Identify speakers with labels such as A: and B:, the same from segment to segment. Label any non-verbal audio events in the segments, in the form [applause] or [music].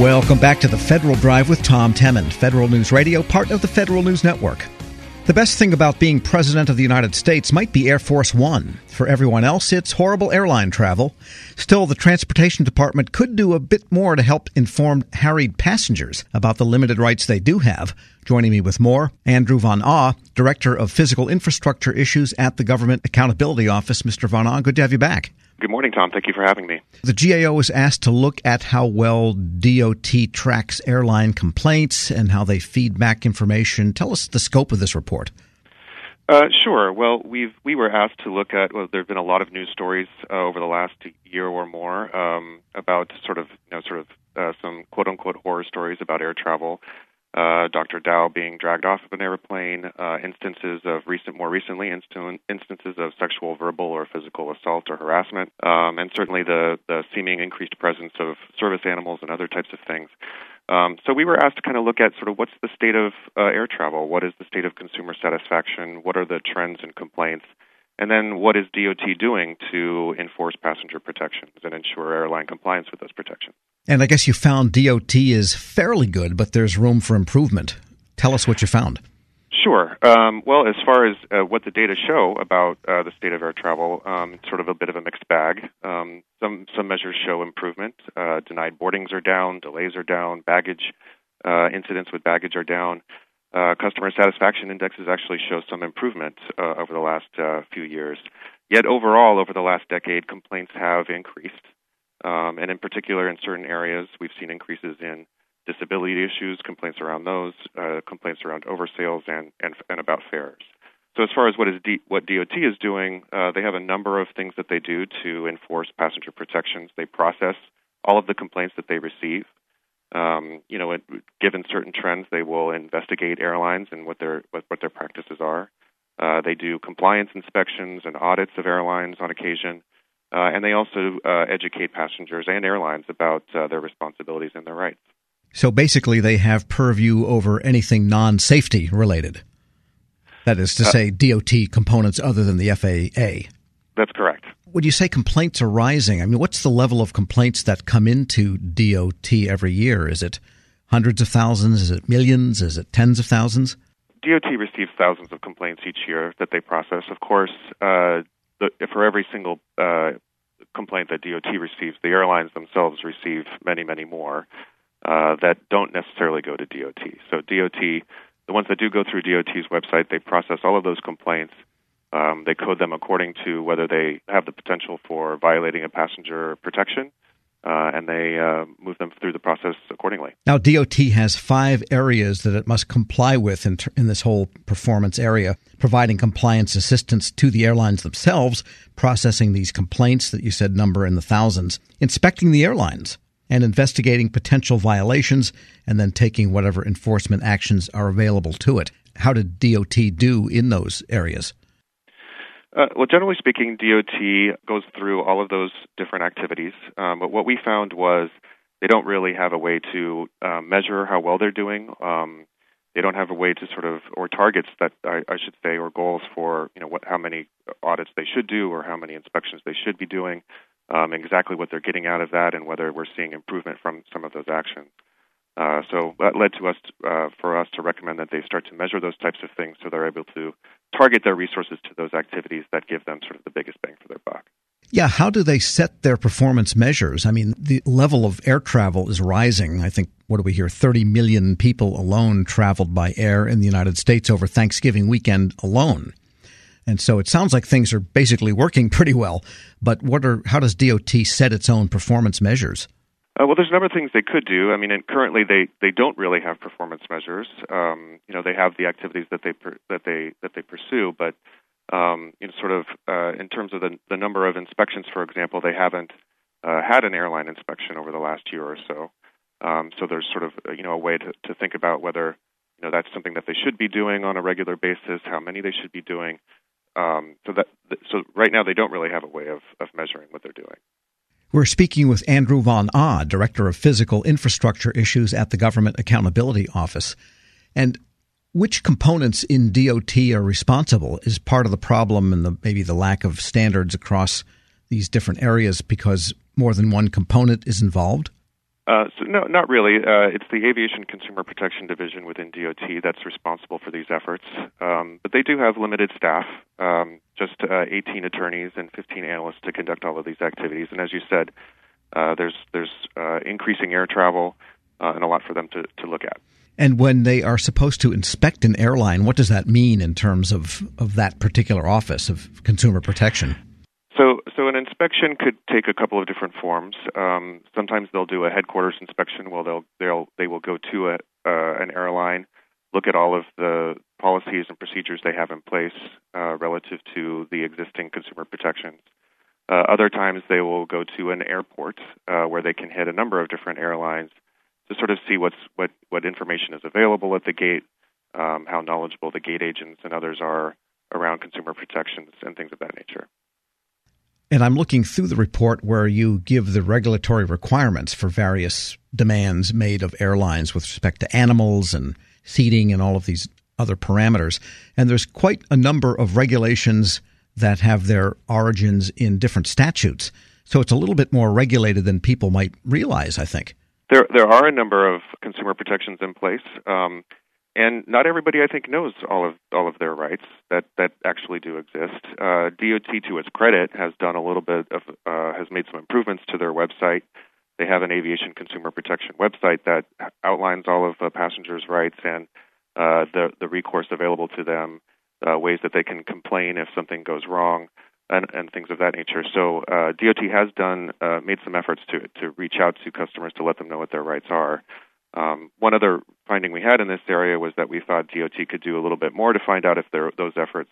A: Welcome back to the Federal Drive with Tom Temin, Federal News Radio, part of the Federal News Network. The best thing about being President of the United States might be Air Force One. For everyone else, it's horrible airline travel. Still, the Transportation Department could do a bit more to help inform harried passengers about the limited rights they do have. Joining me with more, Andrew Von Ah, Director of Physical Infrastructure Issues at the Government Accountability Office. Mr. Von Ah, good to have you back.
B: Good morning, Tom. Thank you for having me.
A: The GAO was asked to look at how well DOT tracks airline complaints and how they feed back information. Tell us the scope of this report.
B: Uh, sure. Well, we've we were asked to look at. Well, there have been a lot of news stories uh, over the last year or more um, about sort of you know sort of uh, some quote unquote horror stories about air travel uh, Dr. Dao being dragged off of an airplane, uh, instances of recent, more recently, inst- instances of sexual, verbal, or physical assault or harassment, um, and certainly the, the seeming increased presence of service animals and other types of things. Um, so we were asked to kind of look at sort of what's the state of uh, air travel, what is the state of consumer satisfaction, what are the trends and complaints, and then what is DOT doing to enforce passenger protections and ensure airline compliance with those protections?
A: And I guess you found DOT is fairly good, but there's room for improvement. Tell us what you found.
B: Sure. Um, well, as far as uh, what the data show about uh, the state of air travel, um, sort of a bit of a mixed bag. Um, some some measures show improvement. Uh, denied boardings are down, delays are down, baggage uh, incidents with baggage are down. Uh, customer satisfaction indexes actually show some improvement uh, over the last few years. Yet overall, over the last decade, complaints have increased. Um, and in particular, in certain areas, we've seen increases in disability issues, complaints around those, uh, complaints around oversales, and, and, and about fares. So, as far as what is D, what DOT is doing, uh, they have a number of things that they do to enforce passenger protections. They process all of the complaints that they receive. Um, you know, it, given certain trends, they will investigate airlines and what their what, what their practices are. Uh, they do compliance inspections and audits of airlines on occasion. Uh, and they also uh, educate passengers and airlines about uh, their responsibilities and their rights.
A: So basically, they have purview over anything non safety related. That is to uh, say, DOT components other than the FAA.
B: That's correct.
A: Would you say complaints are rising? I mean, what's the level of complaints that come into DOT every year? Is it hundreds of thousands? Is it millions? Is it tens of thousands?
B: DOT receives thousands of complaints each year that they process. Of course, uh, the, for every single uh, complaint that DOT receives, the airlines themselves receive many, many more uh, that don't necessarily go to DOT. So DOT, the ones that do go through DOT's website, they process all of those complaints. Um, they code them according to whether they have the potential for violating a passenger protection uh, and they uh, move them through the process accordingly.
A: Now, DOT has five areas that it must comply with in, ter- in this whole performance area, providing compliance assistance to the airlines themselves, processing these complaints that you said number in the thousands, inspecting the airlines, and investigating potential violations, and then taking whatever enforcement actions are available to it. How did DOT do in those areas?
B: Uh, well, generally speaking, DOT goes through all of those different activities. Um, but what we found was they don't really have a way to uh, measure how well they're doing. Um, they don't have a way to sort of, or targets that I, I should say, or goals for you know what, how many audits they should do, or how many inspections they should be doing, um, exactly what they're getting out of that, and whether we're seeing improvement from some of those actions. Uh, so that led to us uh, for us to recommend that they start to measure those types of things, so they're able to target their resources to those activities that give them sort of the biggest bang for their buck.
A: Yeah, how do they set their performance measures? I mean, the level of air travel is rising. I think, what do we hear? 30 million people alone traveled by air in the United States over Thanksgiving weekend alone. And so it sounds like things are basically working pretty well. But what are how does DOT set its own performance measures?
B: Uh, well, there's a number of things they could do. I mean, currently they, they don't really have performance measures. Um, you know, they have the activities that they that they that they pursue, but um, you know, sort of uh, in terms of the the number of inspections, for example, they haven't uh, had an airline inspection over the last year or so. Um, so there's sort of uh, you know a way to, to think about whether you know that's something that they should be doing on a regular basis, how many they should be doing. Um, so that so right now they don't really have a way of, of measuring what they're doing.
A: We're speaking with Andrew Von Ah, Director of Physical Infrastructure Issues at the Government Accountability Office. And which components in DOT are responsible is part of the problem and the, maybe the lack of standards across these different areas because more than one component is involved?
B: Uh, so no, not really. Uh, it's the Aviation Consumer Protection Division within DOT that's responsible for these efforts. Um, but they do have limited staff, um, just uh, 18 attorneys and 15 analysts to conduct all of these activities. And as you said, uh, there's there's uh, increasing air travel uh, and a lot for them to, to look at.
A: And when they are supposed to inspect an airline, what does that mean in terms of, of that particular office of consumer protection?
B: So, so an inspection could take a couple of different forms. Um, sometimes they'll do a headquarters inspection. Well, they'll they'll they will go to a, uh, an airline, look at all of the policies and procedures they have in place uh, relative to the existing consumer protections. Uh, other times they will go to an airport uh, where they can hit a number of different airlines to sort of see what's what what information is available at the gate, um, how knowledgeable the gate agents and others are around consumer protections and things of that nature.
A: And I'm looking through the report where you give the regulatory requirements for various demands made of airlines with respect to animals and seating and all of these other parameters. And there's quite a number of regulations that have their origins in different statutes. So it's a little bit more regulated than people might realize, I think.
B: There, there are a number of consumer protections in place. Um, and not everybody, I think, knows all of all of their rights that that actually do exist. Uh, DOT, to its credit, has done a little bit of uh, has made some improvements to their website. They have an aviation consumer protection website that outlines all of the passengers' rights and uh, the the recourse available to them, uh, ways that they can complain if something goes wrong, and, and things of that nature. So uh, DOT has done made some efforts to to reach out to customers to let them know what their rights are. Um, one other finding we had in this area was that we thought DOT could do a little bit more to find out if those efforts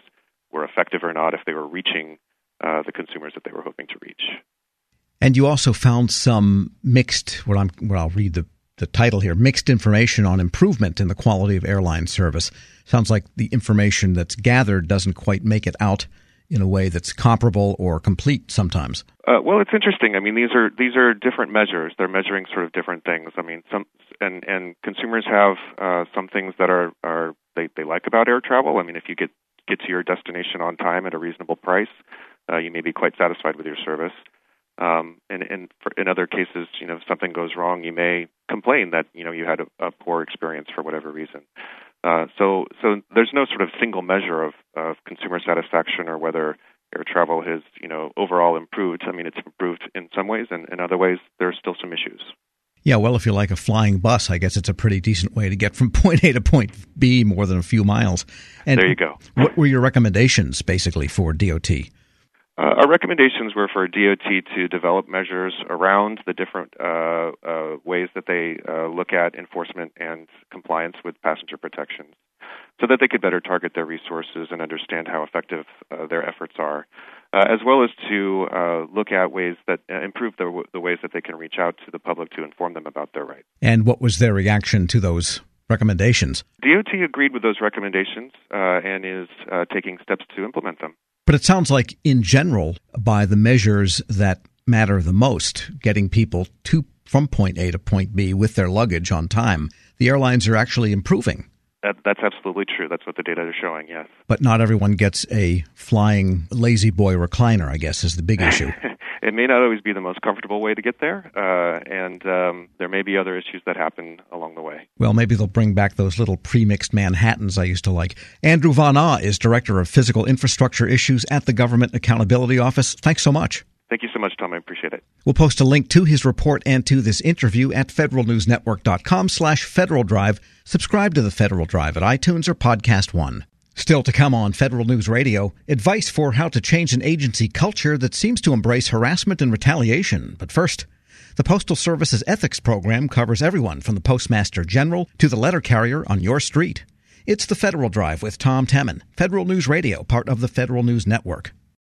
B: were effective or not, if they were reaching uh, the consumers that they were hoping to reach.
A: And you also found some mixed, what, I'm, what I'll read the, the title here, mixed information on improvement in the quality of airline service. Sounds like the information that's gathered doesn't quite make it out in a way that's comparable or complete sometimes?
B: Uh, well, it's interesting. I mean, these are these are different measures. They're measuring sort of different things. I mean, some and and consumers have uh, some things that are are they they like about air travel. I mean, if you get get to your destination on time at a reasonable price, uh, you may be quite satisfied with your service. Um, and and for, in other cases, you know, if something goes wrong, you may complain that you know you had a, a poor experience for whatever reason. Uh, so, so there's no sort of single measure of, of consumer satisfaction or whether air travel has, you know, overall improved. I mean, it's improved in some ways, and in other ways, there are still some issues.
A: Yeah, well, if you like a flying bus, I guess it's a pretty decent way to get from [laughs] point A to point B more than a few miles.
B: And there you go.
A: What were your recommendations, basically, for DOT?
B: Uh, our recommendations were for DOT to develop measures around the different uh, uh, ways that they uh, look at enforcement and compliance with passenger protections so that they could better target their resources and understand how effective uh, their efforts are, uh, as well as to look at ways that improve the, the ways that they can reach out to the public to inform them about their rights.
A: And what was their reaction to those recommendations?
B: DOT agreed with those recommendations and is taking steps to implement them.
A: But it sounds like, in general, by the measures that matter the most, getting people to from point A to point B with their luggage on time, the airlines are actually improving.
B: That, that's absolutely true. That's what the data is showing, yes.
A: But not everyone gets a flying La-Z-Boy recliner, I guess, is the big [laughs] issue.
B: it may not always be the most comfortable way to get there, uh, and um, there may be other issues that happen along the way.
A: Well, maybe they'll bring back those little pre-mixed Manhattans I used to like. Andrew Von Ah is Director of Physical Infrastructure Issues at the Government Accountability Office. Thanks so much.
B: Thank you so much, Tom. I appreciate it.
A: We'll post a link to his report and to this interview at federalnewsnetwork.com slash Federal Drive. Subscribe to the Federal Drive at iTunes or Podcast One. Still to come on Federal News Radio, advice for how to change an agency culture that seems to embrace harassment and retaliation. But first, the Postal Service's ethics program covers everyone from the Postmaster General to the letter carrier on your street. It's the Federal Drive with Tom Temin, Federal News Radio, part of the Federal News Network.